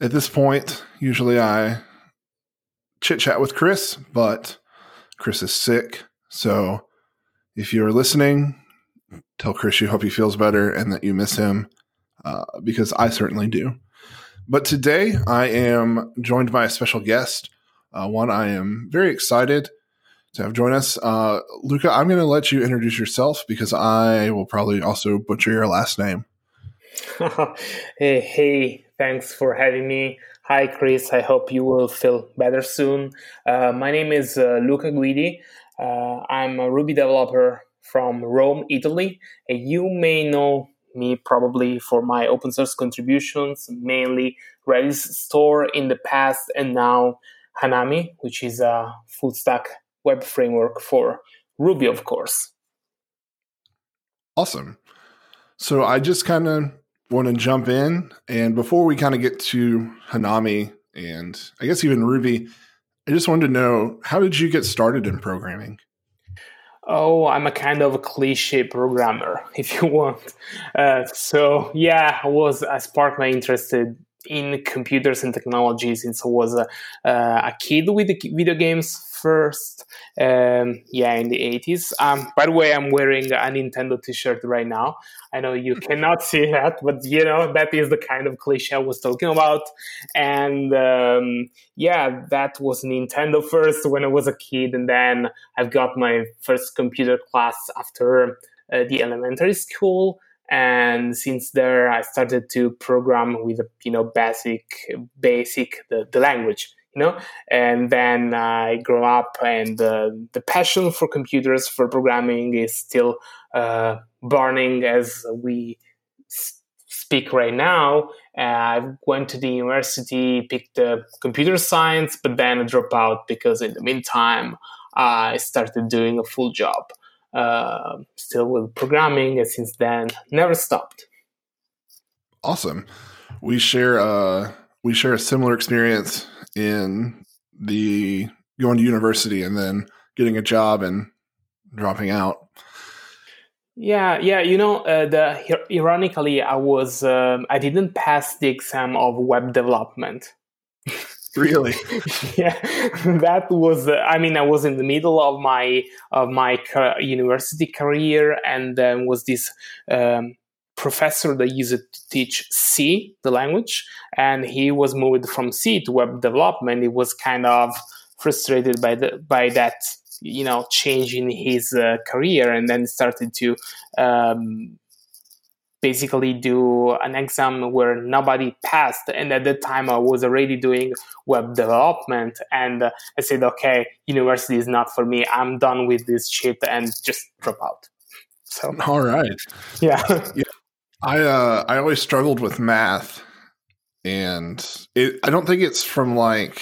At this point, usually I chit chat with Chris, but Chris is sick. So if you're listening, tell Chris you hope he feels better and that you miss him uh, because I certainly do. But today I am joined by a special guest, uh, one I am very excited to have join us. Uh, Luca, I'm going to let you introduce yourself because I will probably also butcher your last name. hey, hey, thanks for having me. Hi, Chris. I hope you will feel better soon. Uh, my name is uh, Luca Guidi. Uh, I'm a Ruby developer from Rome, Italy. And you may know me probably for my open source contributions, mainly Redis store in the past, and now Hanami, which is a full stack web framework for Ruby, of course. Awesome. So I just kind of want to jump in. And before we kind of get to Hanami and I guess even Ruby, I just wanted to know how did you get started in programming? Oh, I'm a kind of a cliche programmer, if you want. Uh, so yeah, I was I sparked my interest in computers and technology since I was a, uh, a kid with video games first. Um, yeah, in the 80s. Um, by the way, I'm wearing a Nintendo t-shirt right now. I know you cannot see that, but you know, that is the kind of cliche I was talking about. And um, yeah, that was Nintendo first when I was a kid. And then I've got my first computer class after uh, the elementary school and since there i started to program with you know basic basic the, the language you know? And then i grew up and uh, the passion for computers for programming is still uh, burning as we speak right now. Uh, i went to the university picked computer science but then i dropped out because in the meantime i started doing a full job uh, still with programming and since then never stopped. Awesome. We share uh we share a similar experience in the going to university and then getting a job and dropping out. Yeah, yeah. You know, uh, the ironically, I was um, I didn't pass the exam of web development. really? yeah, that was. Uh, I mean, I was in the middle of my of my university career, and then was this um, professor that used to teach C, the language, and he was moved from C to web development. He was kind of frustrated by the by that you know change in his uh, career, and then started to um, basically do an exam where nobody passed. And at that time, I was already doing web development, and uh, I said, okay, university is not for me. I'm done with this shit, and just drop out. So all right, yeah. yeah. I uh, I always struggled with math, and it. I don't think it's from like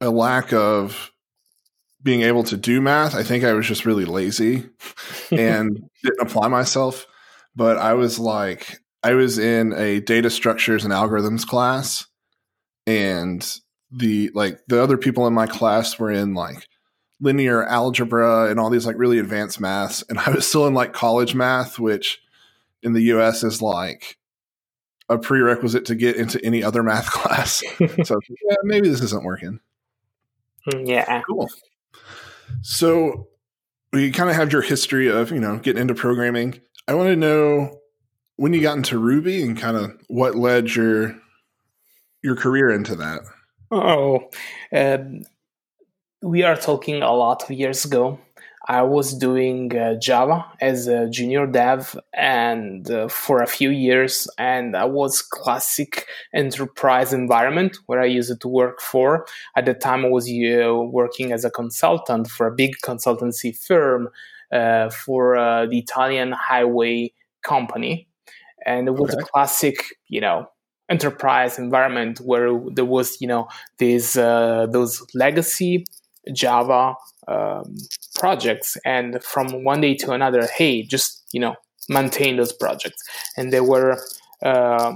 a lack of being able to do math. I think I was just really lazy and didn't apply myself. But I was like, I was in a data structures and algorithms class, and the like the other people in my class were in like linear algebra and all these like really advanced maths, and I was still in like college math, which in the US is like a prerequisite to get into any other math class. so yeah, maybe this isn't working. Hmm, yeah. Cool. So we kind of have your history of, you know, getting into programming. I want to know when you got into Ruby and kind of what led your your career into that. Oh, um, we are talking a lot of years ago. I was doing uh, Java as a junior dev and uh, for a few years and I was classic enterprise environment where I used to work for. At the time I was uh, working as a consultant for a big consultancy firm uh, for uh, the Italian highway company. And it was okay. a classic, you know, enterprise environment where there was, you know, these uh, those legacy Java um, projects, and from one day to another, hey, just you know, maintain those projects, and they were uh,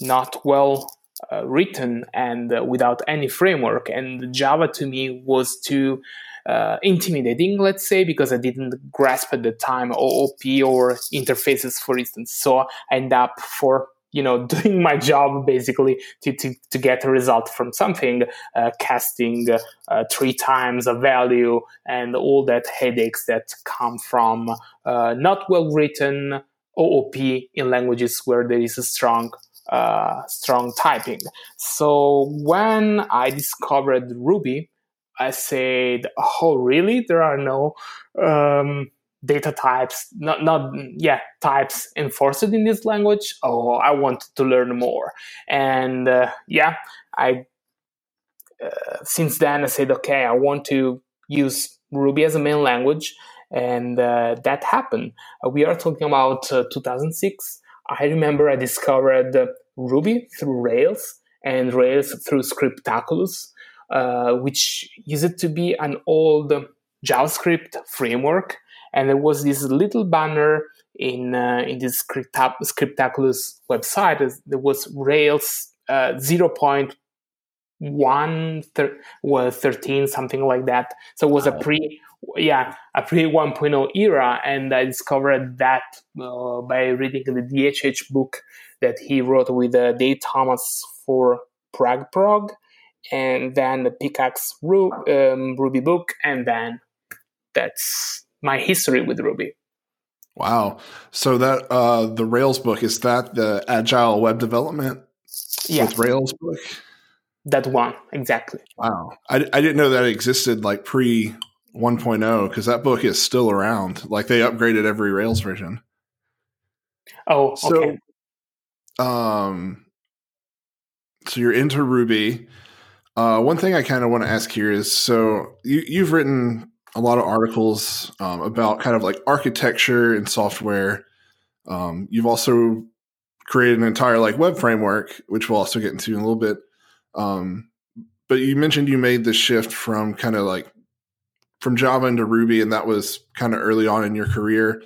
not well uh, written and uh, without any framework. And Java to me was too uh, intimidating, let's say, because I didn't grasp at the time OOP or interfaces, for instance. So I end up for you know doing my job basically to, to, to get a result from something uh, casting uh, three times a value and all that headaches that come from uh, not well written oop in languages where there is a strong uh, strong typing. So when i discovered ruby i said oh really? There are no um, data types, not not yeah types enforced in this language. Oh, I wanted to learn more, and uh, yeah, I uh, since then I said okay, I want to use Ruby as a main language, and uh, that happened. Uh, we are talking about uh, 2006. I remember I discovered Ruby through Rails and Rails through Scriptaculous, uh, which used to be an old JavaScript framework and there was this little banner in uh, in this Scripta- Scriptaculous website. There was Rails uh, 0.1 thir- well, 13, something like that. So it was wow. a pre yeah a pre 1.0 era, and I discovered that uh, by reading the DHH book that he wrote with uh, Dave Thomas for PragProg, and then the Pickaxe Ru- um, Ruby book, and then that's my history with Ruby. Wow. So that uh, the Rails book is that the agile web development with Rails book? That one, exactly. Wow. I, I didn't know that existed like pre 1.0 because that book is still around. Like they upgraded every Rails version. Oh, okay. So, um, so you're into Ruby. Uh, one thing I kind of want to ask here is so you, you've written a lot of articles um, about kind of like architecture and software. Um, you've also created an entire like web framework, which we'll also get into in a little bit. Um, but you mentioned you made the shift from kind of like from Java into Ruby, and that was kind of early on in your career.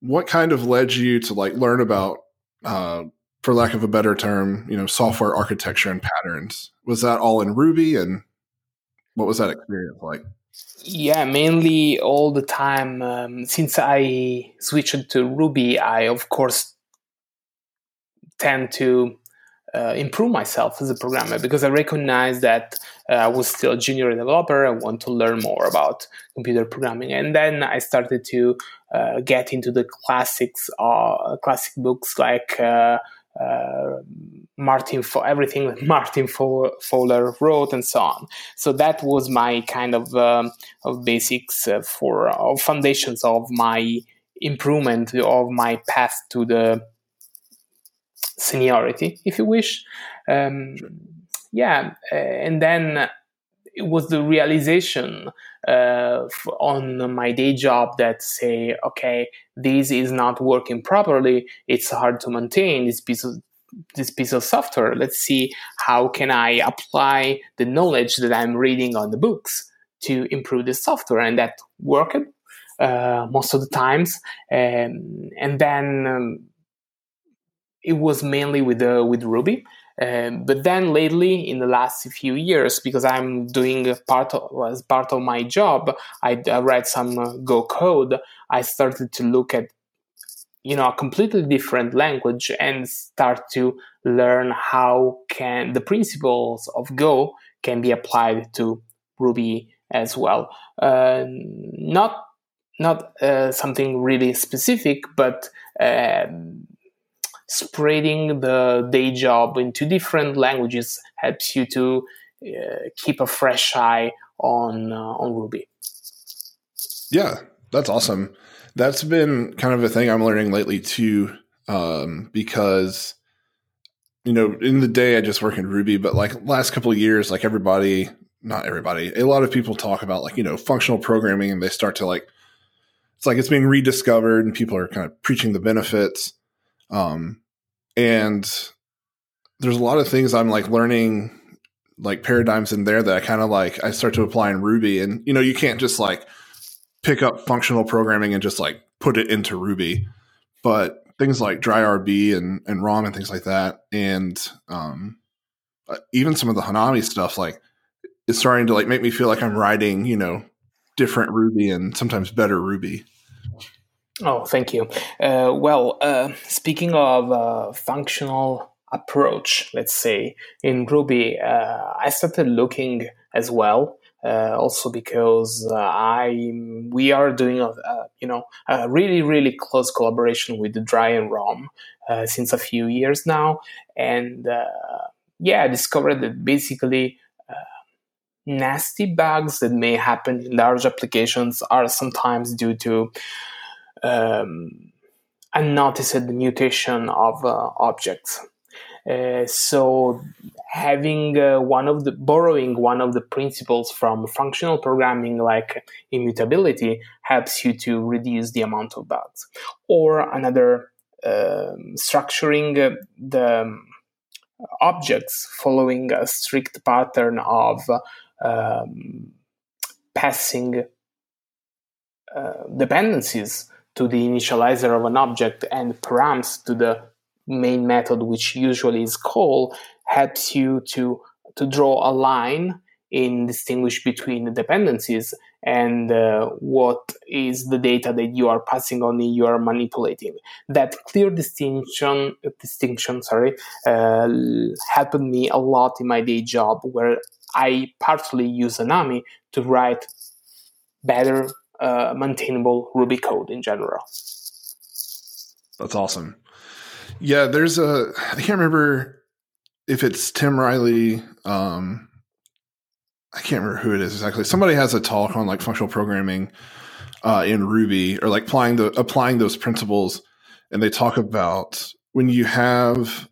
What kind of led you to like learn about, uh, for lack of a better term, you know, software architecture and patterns? Was that all in Ruby, and what was that experience like? Yeah, mainly all the time. Um, since I switched to Ruby, I of course tend to uh, improve myself as a programmer because I recognize that uh, I was still a junior developer. I want to learn more about computer programming, and then I started to uh, get into the classics, uh, classic books like uh, Martin for everything Martin Fowler wrote and so on. So that was my kind of um, of basics uh, for uh, foundations of my improvement of my path to the seniority, if you wish. Um, yeah, uh, and then it was the realization uh, on my day job that say, okay, this is not working properly. It's hard to maintain this piece of this piece of software. Let's see how can I apply the knowledge that I'm reading on the books to improve the software, and that worked uh, most of the times. Um, and then um, it was mainly with uh, with Ruby. Um, but then lately, in the last few years, because I'm doing part of, as part of my job, I, I write some uh, Go code. I started to look at you know a completely different language and start to learn how can the principles of Go can be applied to Ruby as well. Uh, not not uh, something really specific, but uh, spreading the day job into different languages helps you to uh, keep a fresh eye on uh, on Ruby. Yeah, that's awesome. That's been kind of a thing I'm learning lately too, um, because you know, in the day I just work in Ruby, but like last couple of years, like everybody, not everybody, a lot of people talk about like you know functional programming, and they start to like it's like it's being rediscovered, and people are kind of preaching the benefits. Um, and there's a lot of things I'm like learning like paradigms in there that I kind of like I start to apply in Ruby. And you know you can't just like pick up functional programming and just like put it into Ruby. But things like dry-rb and and ROM and things like that and um uh, even some of the Hanami stuff like is starting to like make me feel like I'm writing you know different Ruby and sometimes better Ruby Oh, thank you. Uh, well, uh, speaking of uh, functional approach, let's say in Ruby, uh, I started looking as well. Uh, also because uh, I we are doing a, you know a really really close collaboration with Dry and ROM since a few years now, and yeah, I discovered that basically nasty bugs that may happen in large applications are sometimes due to um, unnoticed mutation of uh, objects. Uh, so having uh, one of the borrowing one of the principles from functional programming like immutability helps you to reduce the amount of bugs or another um, structuring the objects following a strict pattern of um, passing uh, dependencies to the initializer of an object and params to the main method, which usually is call, helps you to to draw a line in distinguish between the dependencies and uh, what is the data that you are passing on and you are manipulating. That clear distinction distinction sorry uh, helped me a lot in my day job where I partly use Hanami to write better uh, maintainable Ruby code in general. That's awesome. Yeah, there's a I can't remember if it's Tim Riley. Um, I can't remember who it is exactly. Somebody has a talk on like functional programming uh, in Ruby or like applying the applying those principles, and they talk about when you have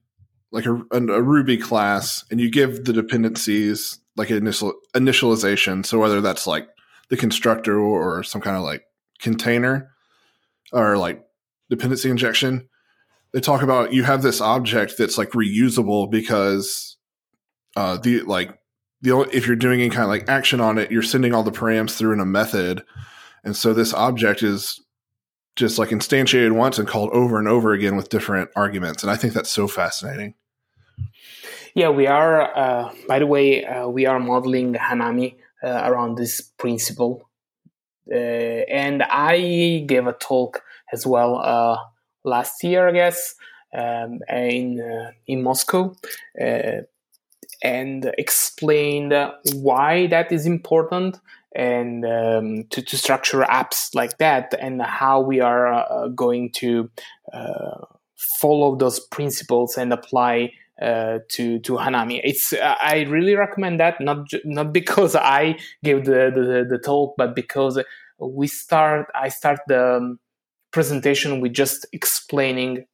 like a, a, Ruby class and you give the dependencies like initial initialization. So whether that's like the constructor or some kind of like container or like dependency injection, they talk about you have this object that's like reusable because uh, the like the only, if you're doing any kind of like action on it, you're sending all the params through in a method, and so this object is just like instantiated once and called over and over again with different arguments, and I think that's so fascinating. Yeah, we are. Uh, by the way, uh, we are modeling Hanami uh, around this principle, uh, and I gave a talk as well uh, last year, I guess, um, in uh, in Moscow, and explained why that is important and um, to, to structure apps like that and how we are going to follow those principles and apply uh, to to Hanami. It's I really recommend that not not because I gave the, the, the talk, but because we start I start the um, presentation with just explaining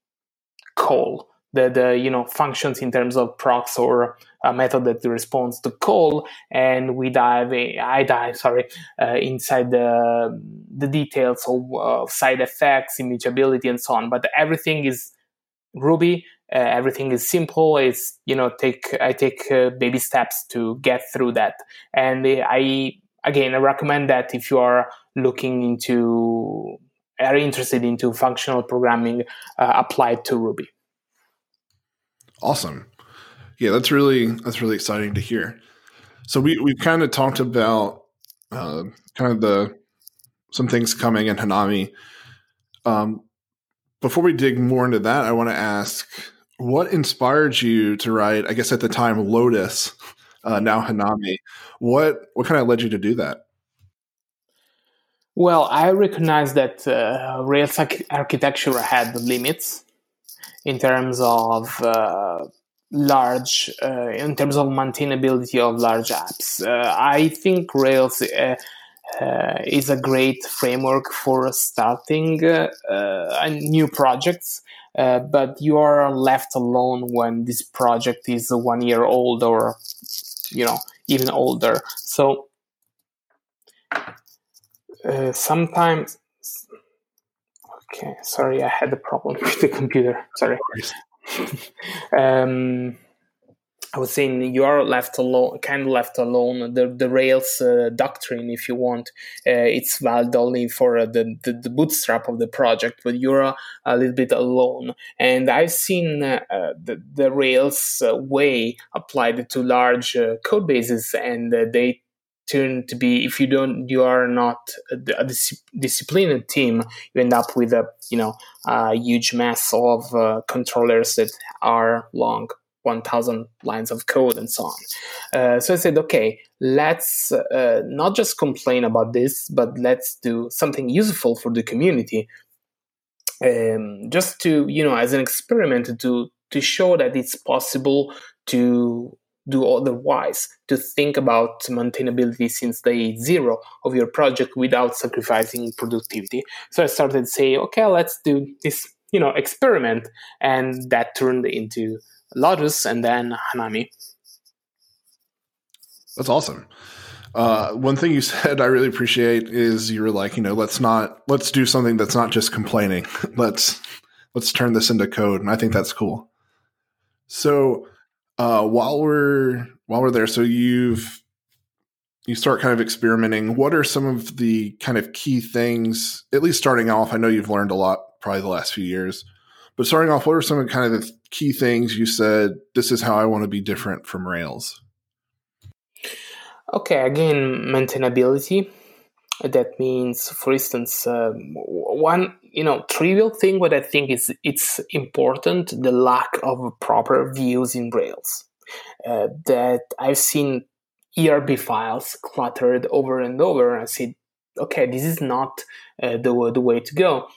call the the you know functions in terms of procs or a method that responds to call, and we dive I dive sorry uh, inside the the details of uh, side effects, immutability, and so on. But everything is Ruby uh, everything is simple. It's you know take i take uh, baby steps to get through that. And i again i recommend that if you are looking into are interested into functional programming uh, applied to ruby. Awesome. Yeah that's really that's really exciting to hear. So we we've kind of talked about uh, kind of the some things coming in hanami. Um, before we dig more into that i want to ask what inspired you to write? I guess at the time Lotus, uh, now Hanami. What what kind of led you to do that? Well, I recognize that uh, Rails architecture had limits in terms of uh, large, uh, in terms of maintainability of large apps. Uh, I think Rails uh, uh, is a great framework for starting new projects uh, but you are left alone when this project is one year old or you know even older. So uh, sometimes okay sorry i had a problem with the computer. Sorry. Um, I was saying you are left alone, kind of left alone. The the Rails uh, doctrine, if you want, uh, it's valid only for uh, the, the, the bootstrap of the project, but you're a, little bit alone. And I've seen uh, the the Rails uh, way applied to large uh, code bases, and they turn to be if you don't you are not a, a dis- disciplined team you end up with a you know a huge mass of controllers that are long 1000 lines of code and so on uh, so i said okay let's uh, not just complain about this but let's do something useful for the community um, just to you know as an experiment to to show that it's possible to do otherwise, to think about maintainability since day zero of your project without sacrificing productivity. So I started saying, okay, let's do this, you know, experiment, and that turned into Lotus and then Hanami. That's awesome. Uh, one thing you said I really appreciate is you were like, you know, let's not let's do something that's not just complaining. let's let's turn this into code, and I think that's cool. So uh, while we're while we're there, so you've you start kind of experimenting. What are some of the kind of key things? At least starting off, I know you've learned a lot probably the last few years, but starting off, what are some of kind of the key things you said? This is how I want to be different from Rails. Okay, again, maintainability. That means, for instance, um, one you know trivial thing what i think is it's important the lack of proper views in rails uh, that i've seen erb files cluttered over and over and i said okay this is not uh, the, the way to go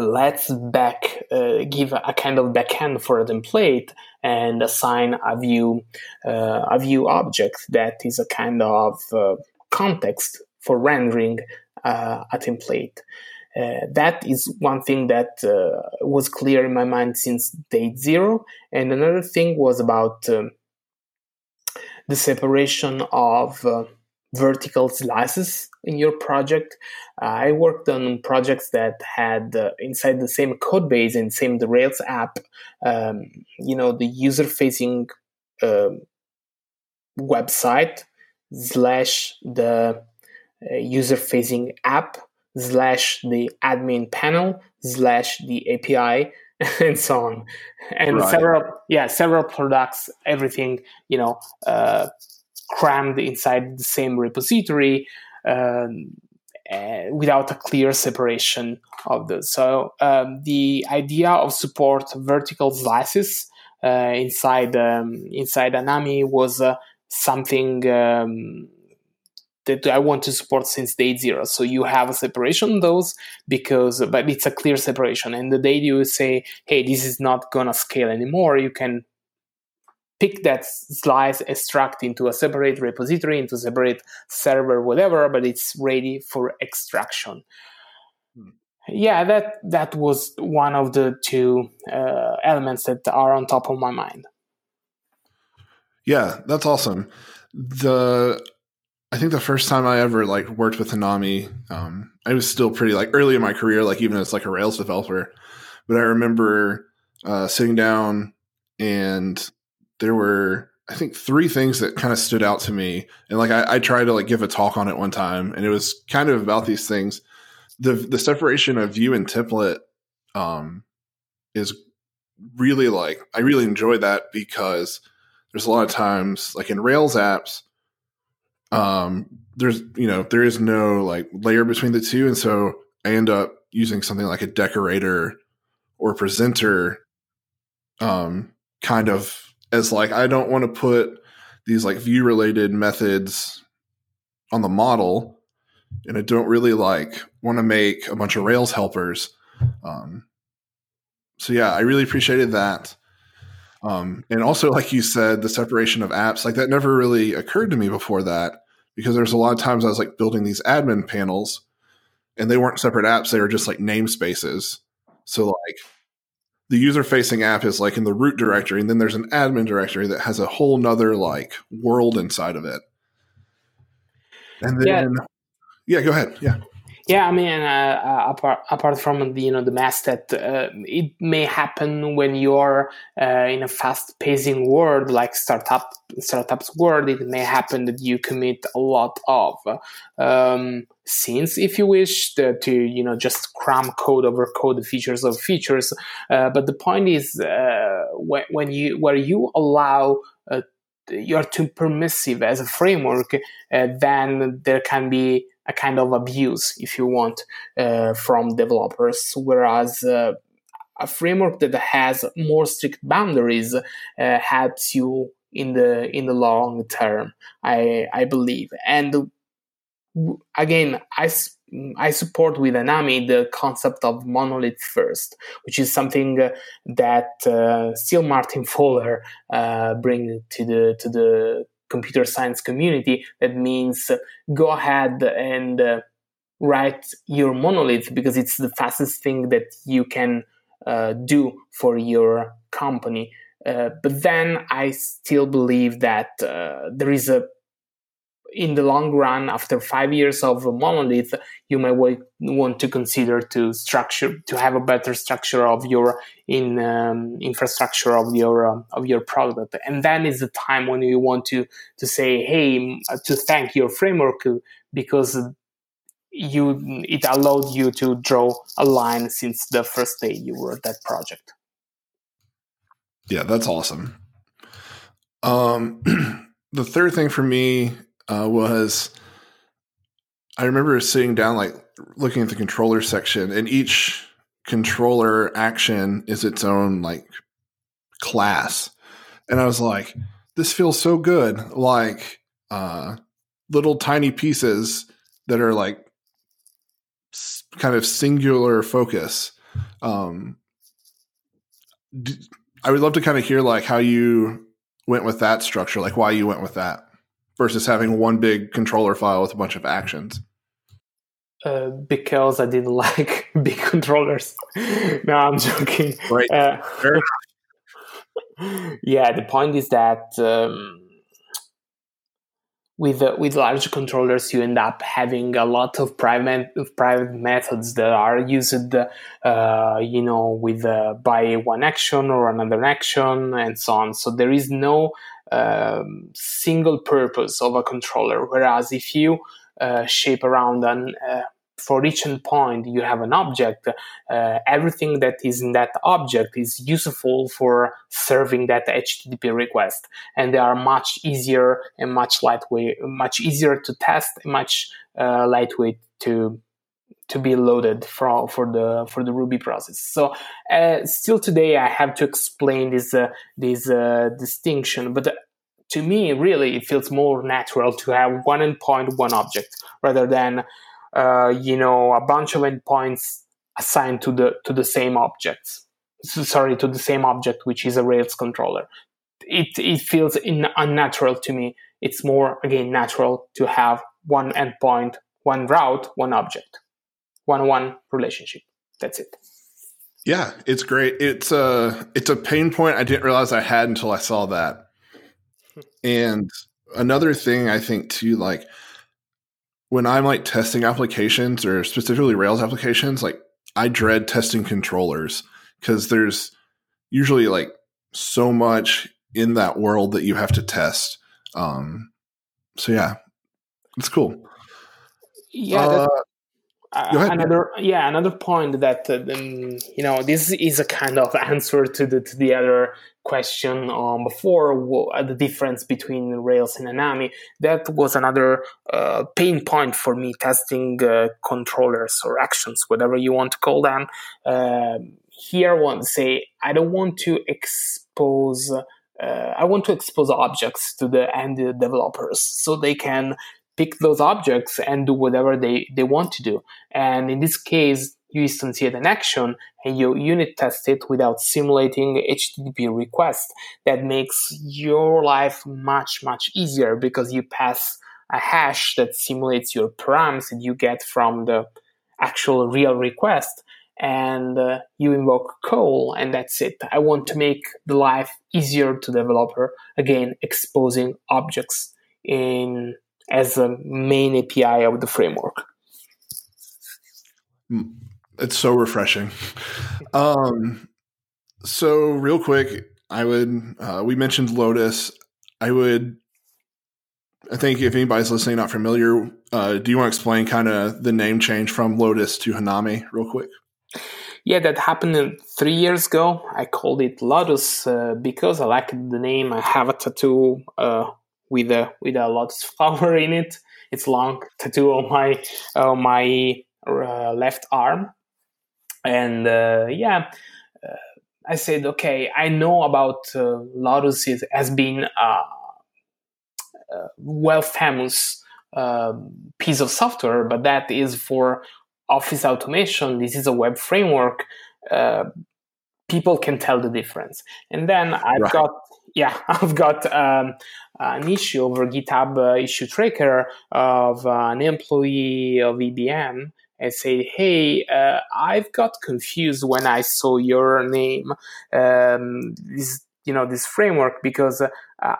let's back uh, give a kind of backend for a template and assign a view uh, a view object that is a kind of uh, context for rendering uh, a template uh, that is one thing that uh, was clear in my mind since day zero. And another thing was about um, the separation of vertical slices in your project. I worked on projects that had uh, inside the same code base and same the Rails app, um, you know, the user facing um, website slash the uh, user facing app slash the admin panel slash the API and so on and right. several yeah several products everything you know uh, crammed inside the same repository uh, without a clear separation of those so um, the idea of support vertical slices uh, inside um, inside Hanami was uh, something um, that I want to support since day zero. So you have a separation those because, but it's a clear separation. And the day you say, hey, this is not gonna scale anymore, you can pick that slice, extract into a separate repository, into a separate server, whatever, but it's ready for extraction. Hmm. Yeah, that that was one of the two uh, elements that are on top of my mind. Yeah, that's awesome. The I think the first time I ever like worked with Hanami, um, I was still pretty like early in my career, like even as like a Rails developer. But I remember uh, sitting down and there were I think three things that kind of stood out to me. And like I, I tried to like give a talk on it one time, and it was kind of about these things. The the separation of view and template um, is really like I really enjoy that because there's a lot of times like in Rails apps um, there's you know there is no like layer between the two, and so I end up using something like a decorator or presenter, um, kind of as like I don't want to put these like view related methods on the model, and I don't really like want to make a bunch of Rails helpers. Um, so yeah, I really appreciated that. Um, and also, like you said, the separation of apps, like that never really occurred to me before that because there's a lot of times I was like building these admin panels and they weren't separate apps, they were just like namespaces. So, like, the user facing app is like in the root directory, and then there's an admin directory that has a whole nother like world inside of it. And then, yeah, yeah go ahead. Yeah. Yeah, I mean, uh, uh, apart apart from the you know the mess that uh, it may happen when you're uh, in a fast pacing world like startup startups world, it may happen that you commit a lot of um, sins, if you wish, to, to, you know just cram code over code, features of features. Uh, but the point is, uh, when, when you where you allow you're too permissive as a framework, then there can be a kind of abuse, if you want, uh, from developers. Whereas uh, a framework that has more strict boundaries uh, helps you in the in the long term. I I believe, and again, I I support with Hanami the concept of monolith first, which is something uh, that uh, still Martin Fowler uh, bring to the to the computer science community. That means uh, go ahead and uh, write your monolith because it's the fastest thing that you can uh, do for your company. but then I still believe that there is a in the long run, after five years of monolith, you may want to consider to structure to have a better structure of your in um, infrastructure of your um, of your product, and then is the time when you want to to say, hey, to thank your framework because you it allowed you to draw a line since the first day you wrote that project. Yeah, that's awesome. Um, the third thing for me uh, was I remember sitting down, like looking at the controller section, and each controller action is its own like class. And I was like, this feels so good. Like uh, little tiny pieces that are like kind of singular focus. Um, I would love to kind of hear like how you went with that structure, like why you went with that versus having one big controller file with a bunch of actions? Uh, because I didn't like big controllers. no, I'm joking. Right. Uh, yeah, the point is that um, with uh, with large controllers, you end up having a lot of private private methods that are used, uh, you know, with uh, by one action or another action and so on. So there is no um, single purpose of a controller. Whereas if you uh, shape around an uh, for each endpoint you have an object uh, everything that is in that object is useful for serving that http request and they are much easier and much lightweight much easier to test much uh, lightweight to to be loaded for for the for the Ruby process. So uh, still today, I have to explain this uh, this uh, distinction, but to me, really, it feels more natural to have one endpoint, one object, rather than uh, you know a bunch of endpoints assigned to the to the same objects. So, sorry, to the same object, which is a Rails controller. It it feels in, unnatural to me. It's more again natural to have one endpoint, one route, one object one-on-one relationship. That's it. Yeah, it's great. It's a it's a pain point I didn't realize I had until I saw that. and another thing I think too, like when I'm like testing applications or specifically Rails applications, like I dread testing controllers because there's usually like so much in that world that you have to test. Um, so yeah, it's cool. Yeah, uh, uh, another yeah another point that uh, um, you know this is a kind of answer to the to the other question um, before uh, the difference between rails and hanami that was another uh, pain point for me testing uh, controllers or actions whatever you want to call them. Um, here i want to say i don't want to expose uh, I want to expose objects to the end developers so they can pick those objects and do whatever they, they want to do. And in this case, you instantiate an action and you unit test it without simulating HTTP request. That makes your life much, much easier because you pass a hash that simulates your params that you get from the actual real request and uh, you invoke call and that's it. I want to make the life easier to developer, again, exposing objects in as a main API of the framework. Hmm. It's so refreshing. um, so real quick, I would uh, we mentioned Lotus. I would I think if anybody's listening not familiar, uh, do you want to explain kind of the name change from Lotus to Hanami real quick? yeah, that happened three years ago. I called it Lotus uh, because I like the name. I have a tattoo uh, with a with a lotus flower in it. It's long tattoo on my on my uh, left arm, and uh, yeah. Uh, I said, okay, I know about uh, Lotus is, has been a, a well famous um, piece of software, but that is for office automation. This is a web framework. Uh, people can tell the difference. And then I've right. got, yeah, I've got um, an issue over GitHub uh, issue tracker of uh, an employee of IBM and say, "Hey, uh, I've got confused when I saw your name, um, this you know this framework because uh,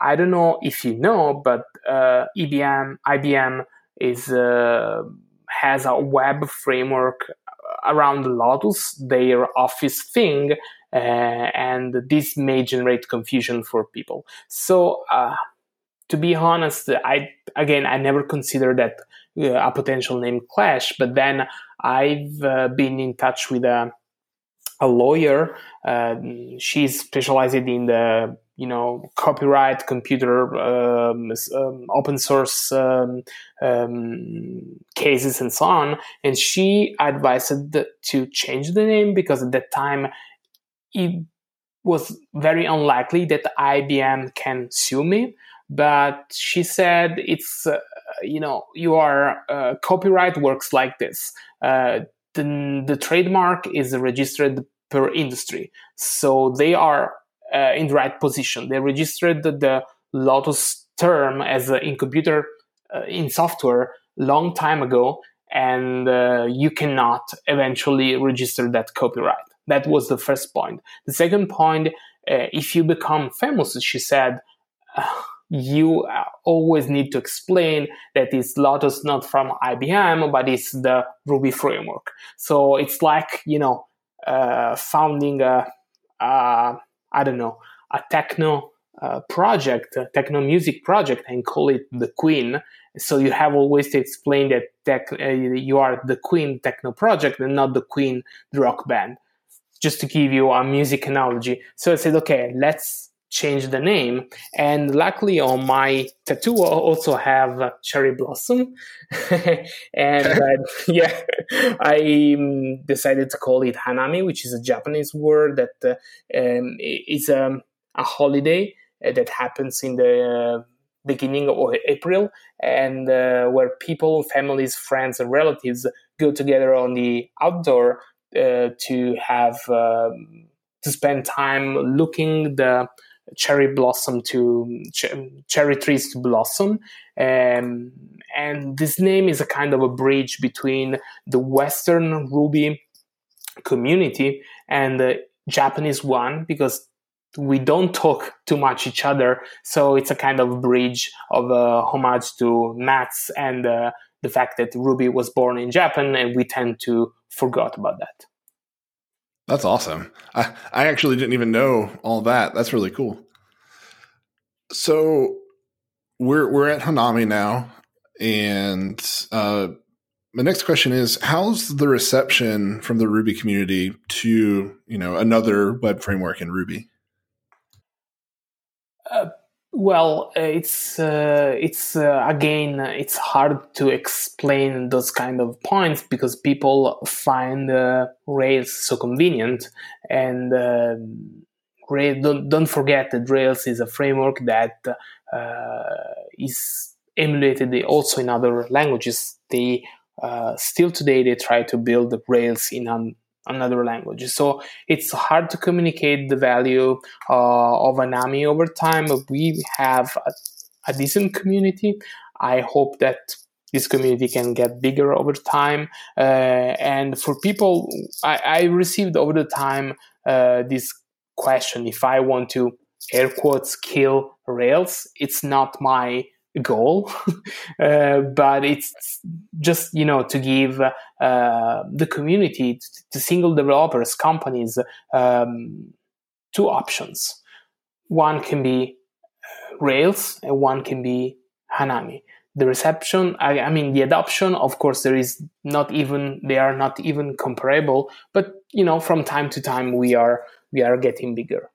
I don't know if you know, but uh, IBM IBM is uh, has a web framework around Lotus, their Office thing, and this may generate confusion for people. So." Uh, to be honest, I again I never considered that uh, a potential name clash. But then I've uh, been in touch with a a lawyer. Uh, she's specialized in the you know copyright, computer, um, um, open source um, um, cases, and so on. And she advised to change the name because at that time it was very unlikely that IBM can sue me. But she said it's uh, you know, your uh, copyright works like this. Uh, the, the trademark is registered per industry, so they are uh, in the right position. They registered the Lotus term as in computer uh, in software long time ago, and uh, you cannot eventually register that copyright. That was the first point. The second point, uh, if you become famous, she said you always need to explain that it's Lotus not from IBM, but it's the Ruby framework. So it's like, you know, uh, founding a, I don't know, a techno uh, project, a techno music project, and call it the Queen. So you have always to explain that tech, uh, you are the Queen techno project and not the Queen rock band. Just to give you a music analogy. So I said, okay, let's change the name. And luckily, on my tattoo, I also have cherry blossom. and uh, yeah, I um, decided to call it Hanami, which is a Japanese word that uh, um, is um, a holiday uh, that happens in the beginning of April and uh, where people, families, friends, and relatives go together on the outdoor uh, to have um, to spend time looking the cherry blossom to ch- cherry trees to blossom. Um, and this name is a kind of a bridge between the western ruby community and the japanese one because we don't talk too much each other. So it's a kind of bridge of a homage to Matz and uh, the fact that ruby was born in japan and we tend to forget about that that's awesome. I, I actually didn't even know all that. That's really cool. So we're we're at Hanami now, and uh, my next question is: How's the reception from the Ruby community to you know another web framework in Ruby? Uh, well, uh, it's uh, it's uh, again it's hard to explain those kind of points because people find uh, Rails so convenient, and uh, Rails, don't, don't forget that Rails is a framework that uh, is emulated also in other languages. They still today they try to build Rails in an, another language. So it's hard to communicate the value uh, of Hanami over time. We have a, a decent community. I hope that this community can get bigger over time. Uh, and for people, I, I, received over the time uh, this question if I want to air quotes kill Rails, it's not my goal, uh, but it's just you know to give uh, the community, to single developers, companies, um, two options. One can be uh, Rails and one can be Hanami. the reception I, I, mean the adoption of course there is not even they are not even comparable but you know from time to time we are we are getting bigger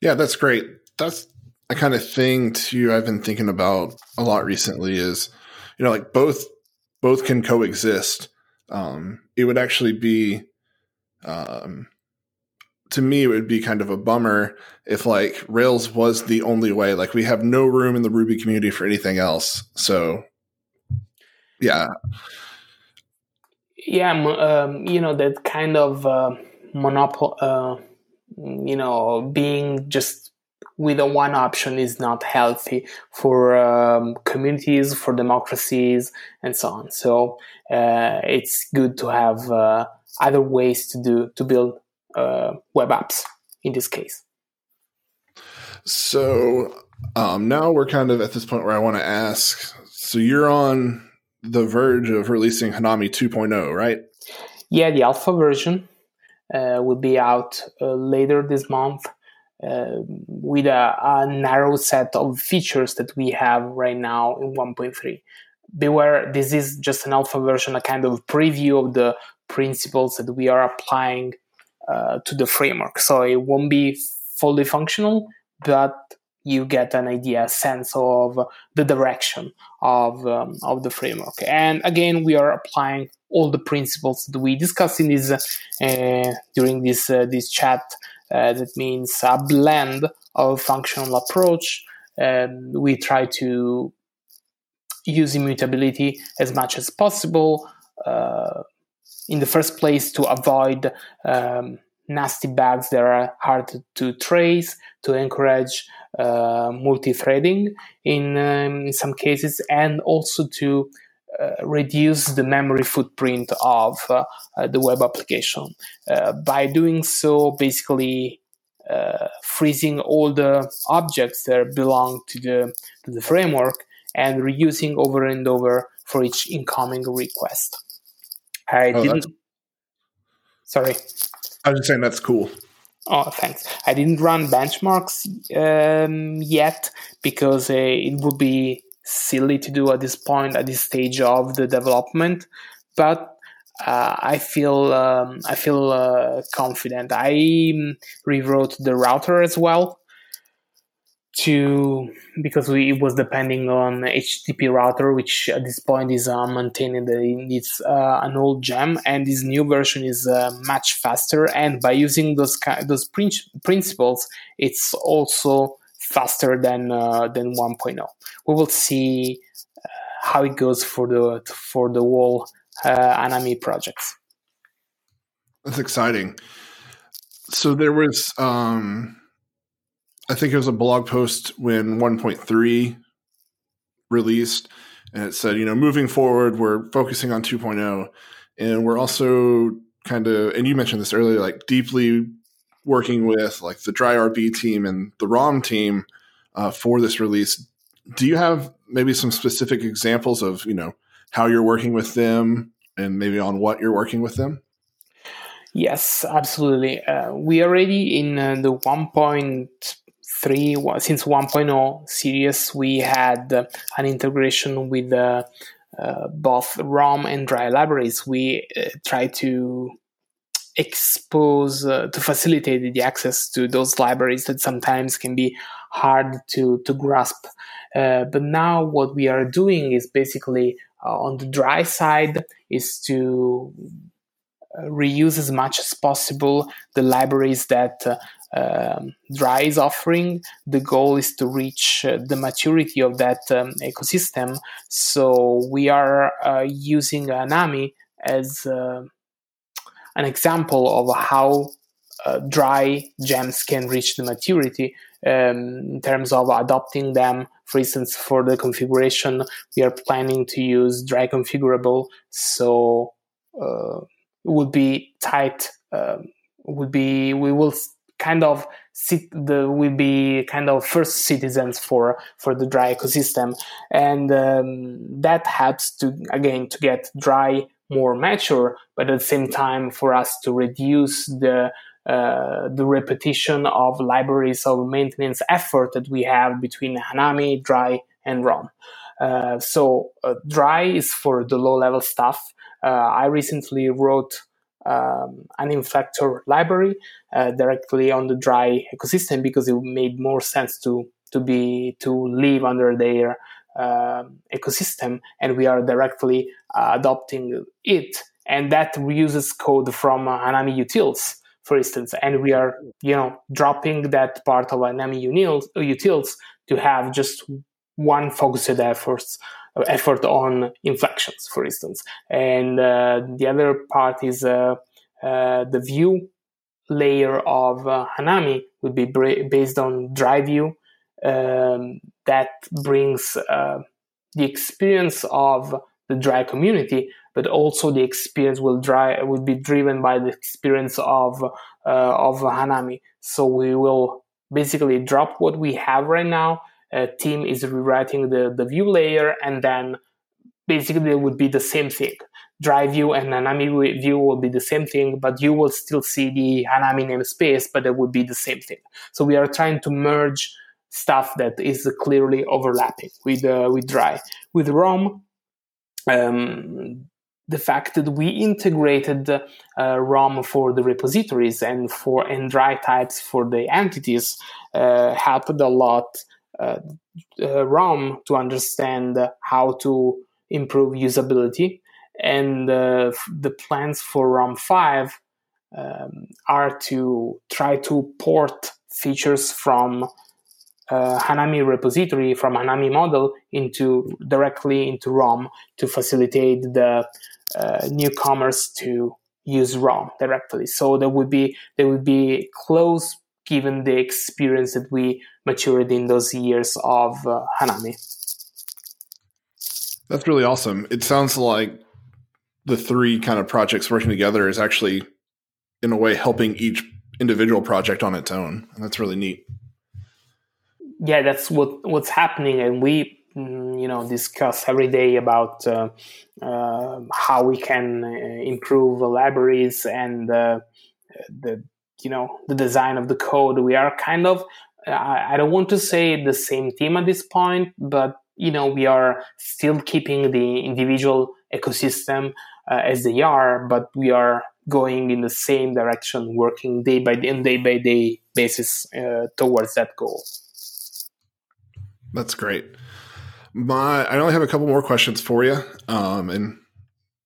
yeah that's great that's a kind of thing too i've been thinking about a lot recently is you know like both both can coexist. Um it would actually be um to me it would be kind of a bummer if like rails was the only way like we have no room in the ruby community for anything else. So yeah. Yeah um, you know that kind of uh, monopoly uh, you know being just with a one option is not healthy for um, communities for democracies and so on so uh, it's good to have uh, other ways to do to build uh, web apps in this case. So um, now we're kind of at this point where I want to ask. So you're on the verge of releasing Hanami 2.0, right? Yeah, the alpha version uh, will be out uh, later this month uh, with a, a, narrow set of features that we have right now in 1.3. Beware, this is just an alpha version, a kind of preview of the principles that we are applying uh, to the framework. So it won't be fully functional, but you get an idea, a sense of the direction of um, of the framework. And again, we are applying all the principles that we discussed in this uh, during this uh, this chat. Uh, that means a blend of functional approach. Um, we try to use immutability as much as possible. Uh, in the first place to avoid um, nasty bugs that are hard to trace, to encourage uh, multi-threading in, um, in some cases, and also to uh, reduce the memory footprint of uh, uh the web application. Uh, by doing so, basically uh, freezing all the objects that belong to the to the framework and reusing over and over for each incoming request. I oh, didn't. Sorry. I was just saying that's cool. Oh, thanks. I didn't run benchmarks um, yet because uh, it would be silly to do at this point, at this stage of the development. But uh, I feel um, I feel uh, confident. I um, rewrote the router as well to because we it was depending on HTTP router, which at this point is uh, maintained. It's uh, an old gem, and this new version is uh, much faster. And by using those those prin- principles, it's also faster than uh, than 1.0. We will see uh, how it goes for the for the whole uh, Hanami projects. That's exciting. So there was. Um I think it was a blog post when 1.3 released, and it said, you know, moving forward, we're focusing on 2.0, and we're also kind of, and you mentioned this earlier, like deeply working with like the dry-rb team and the ROM team uh, for this release. Do you have maybe some specific examples of you know how you're working with them and maybe on what you're working with them? Yes, absolutely. Uh, we already in uh, the 1.3 since 1.0 series we had uh, an integration with uh, uh, both rom and dry libraries we try to expose uh, to facilitate the access to those libraries that sometimes can be hard to to grasp uh, but now what we are doing is basically on the dry side is to reuse as much as possible the libraries that um, Dry is offering. The goal is to reach uh, the maturity of that um, ecosystem. So we are uh, using Hanami as uh, an example of how uh, dry gems can reach the maturity um, in terms of adopting them. For instance, for the configuration, we are planning to use dry configurable. So uh, it would be tight. Um, would be we will kind of sit the will be kind of first citizens for for the dry ecosystem and um, that helps to again to get dry more mature but at the same time for us to reduce the uh, the repetition of libraries of maintenance effort that we have between Hanami, Dry, and ROM. Uh, so uh, dry is for the low level stuff. Uh, I recently wrote um, an inflector library uh, directly on the dry ecosystem because it made more sense to to be to live under their ecosystem, and we are directly uh, adopting it, and that reuses code from Hanami utils for instance, and we are, you know, dropping that part of Hanami utils to have just one focused effort on inflections, for instance, and uh, the other part is uh, uh, the view layer of uh, Hanami would be based on dry view um, that brings uh, the experience of the dry community, but also the experience will dry will be driven by the experience of uh, of Hanami. So we will basically drop what we have right now. A team is rewriting the, the view layer, and then basically it would be the same thing. Dry view and Hanami view will be the same thing, but you will still see the Hanami namespace, but it would be the same thing. So we are trying to merge stuff that is clearly overlapping with uh, with dry. With ROM, um, the fact that we integrated uh, ROM for the repositories and for and dry types for the entities uh, helped a lot uh, uh ROM to understand how to improve usability. And uh, the plans for ROM 5 um, are to try to port features from uh, Hanami repository from Hanami model into directly into ROM to facilitate the uh, newcomers to use ROM directly. So there would be there would be close given the experience that we matured in those years of uh, Hanami. That's really awesome. It sounds like the three kind of projects working together is actually in a way helping each individual project on its own. And that's really neat yeah, that's what what's happening, and we mm, you know discuss every day about uh, uh, how we can uh, improve the libraries and uh, the you know the design of the code. We are kind of I, I don't want to say the same team at this point, but you know we are still keeping the individual ecosystem uh, as they are, but we are going in the same direction, working day by day, day by day basis uh, towards that goal. That's great. My, I only have a couple more questions for you, um, and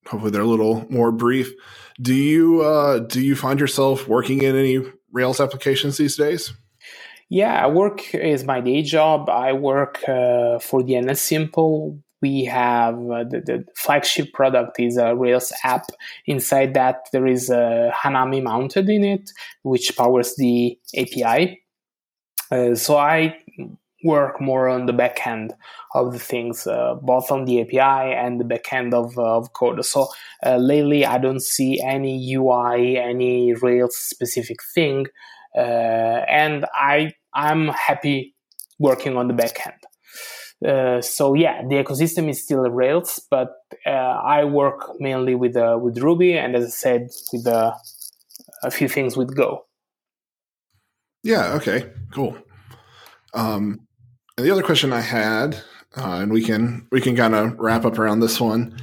hopefully they're a little more brief. Do you uh, do you find yourself working in any Rails applications these days? Yeah, work is my day job. I work uh, for DNSimple. We have uh, the, the, flagship product is a Rails app. Inside that, there is a Hanami mounted in it, which powers the API. Uh, so I work more on the back end of the things, uh, both on the API and the back end of, uh, of code. So uh, lately, I don't see any UI, any Rails specific thing, uh, and I I'm happy working on the back end. Uh, so yeah, the ecosystem is still Rails, but uh, I work mainly with with Ruby, and as I said, with a few things with Go. Yeah. Okay. Cool. Um, and the other question I had, uh, and we can we can kind of wrap up around this one.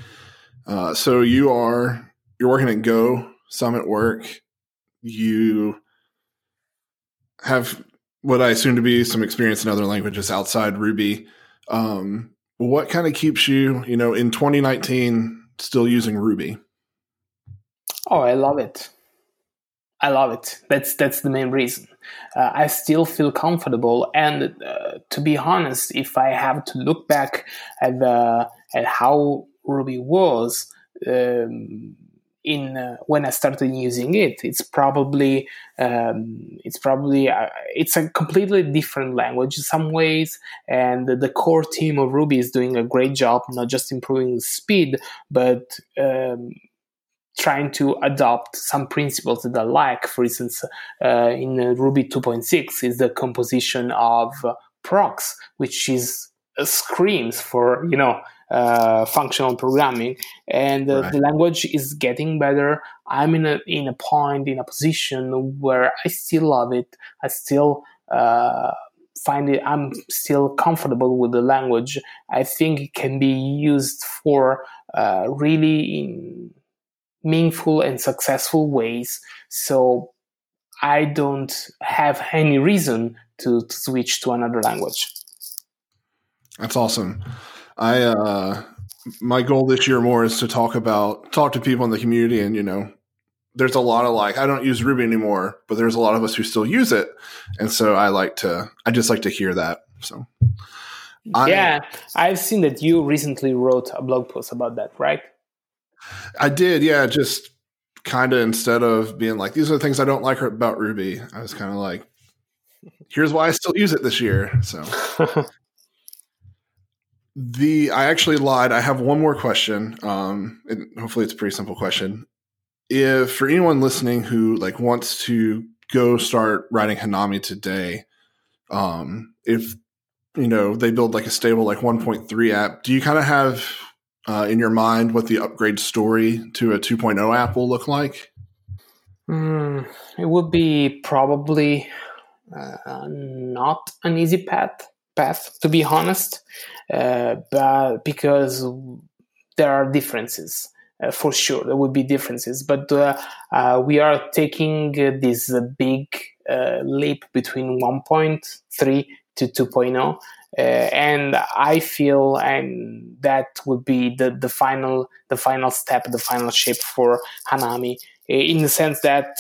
Uh, so you are you're working at Go Summit Work. You have what I assume to be some experience in other languages outside Ruby. Um, what kind of keeps you, you know, in 2019 still using Ruby? Oh, I love it. I love it. That's that's the main reason. Uh, I still feel comfortable, and uh, to be honest, if I have to look back at the at how Ruby was um, in uh, when I started using it, it's probably um, it's probably uh, it's a completely different language in some ways, and the core team of Ruby is doing a great job, not just improving the speed, but um, trying to adopt some principles that I like. For instance, uh, in Ruby 2.6 is the composition of procs, which is uh, screams for you know uh, functional programming, and uh, right. the language is getting better. I'm in a in a point in a position where I still love it. I still uh, find it i'm still comfortable with the language i think it can be used for uh, really in meaningful and successful ways so i don't have any reason to, to switch to another language that's awesome i uh my goal this year more is to talk about talk to people in the community and you know there's a lot of like I don't use Ruby anymore, but there's a lot of us who still use it, and so I like to I just like to hear that. So yeah, I've seen that you recently wrote a blog post about that, right? I did, yeah. Just kind of instead of being like these are the things I don't like about Ruby, I was kind of like, here's why I still use it this year. So the I actually lied. I have one more question. Um, and hopefully it's a pretty simple question if for anyone listening who like wants to go start writing Hanami today, um, if you know they build like a stable like 1.3 app, do you kind of have uh, in your mind what the upgrade story to a 2.0 app will look like? Mm, it would be probably uh, not an easy path. Path, to be honest, uh, but because there are differences uh, for sure there would be differences but uh, uh, we are taking this big leap between 1.3 to 2.0 uh, and I feel and that would be the, the final the final step, the final shape for Hanami, in the sense that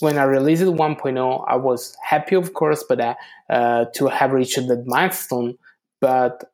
when I released 1.0, I was happy, of course, but uh, uh, to have reached that milestone. But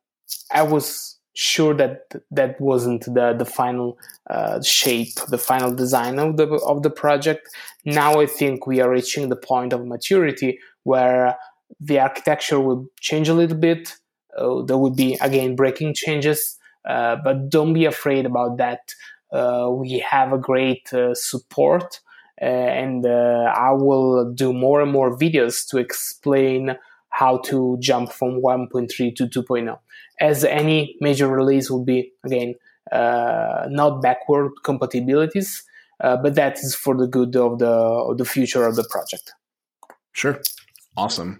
I was sure that that wasn't the the final uh, shape, the final design of the of the project. Now I think we are reaching the point of maturity where the architecture will change a little bit. Uh, there will be again breaking changes, uh, but don't be afraid about that. Uh, we have a great uh, support. Uh, and I will do more and more videos to explain how to jump from 1.3 to 2.0 as any major release will be again uh, not backward compatibilities, uh, but that is for the good of the of the future of the project. Sure, awesome.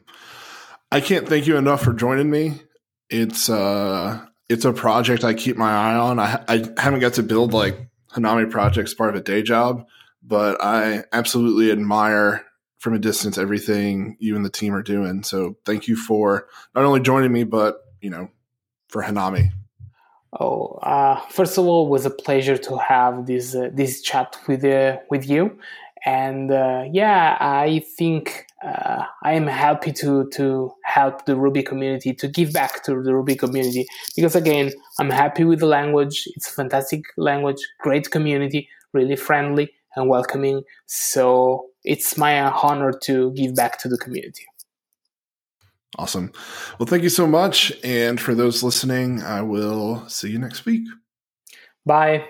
I can't thank you enough for joining me. It's uh, it's a project I keep my eye on. I I haven't got to build like Hanami projects part of a day job, but I absolutely admire from a distance everything you and the team are doing. So thank you for not only joining me, but you know for Hanami? Oh, uh, first of all, it was a pleasure to have this uh, this chat with uh, with you, and uh, yeah, I think uh, I am happy to to help the Ruby community to give back to the Ruby community because again, I'm happy with the language. It's a fantastic language, great community, really friendly and welcoming. So it's my honor to give back to the community. Awesome. Well, thank you so much. And for those listening, I will see you next week. Bye.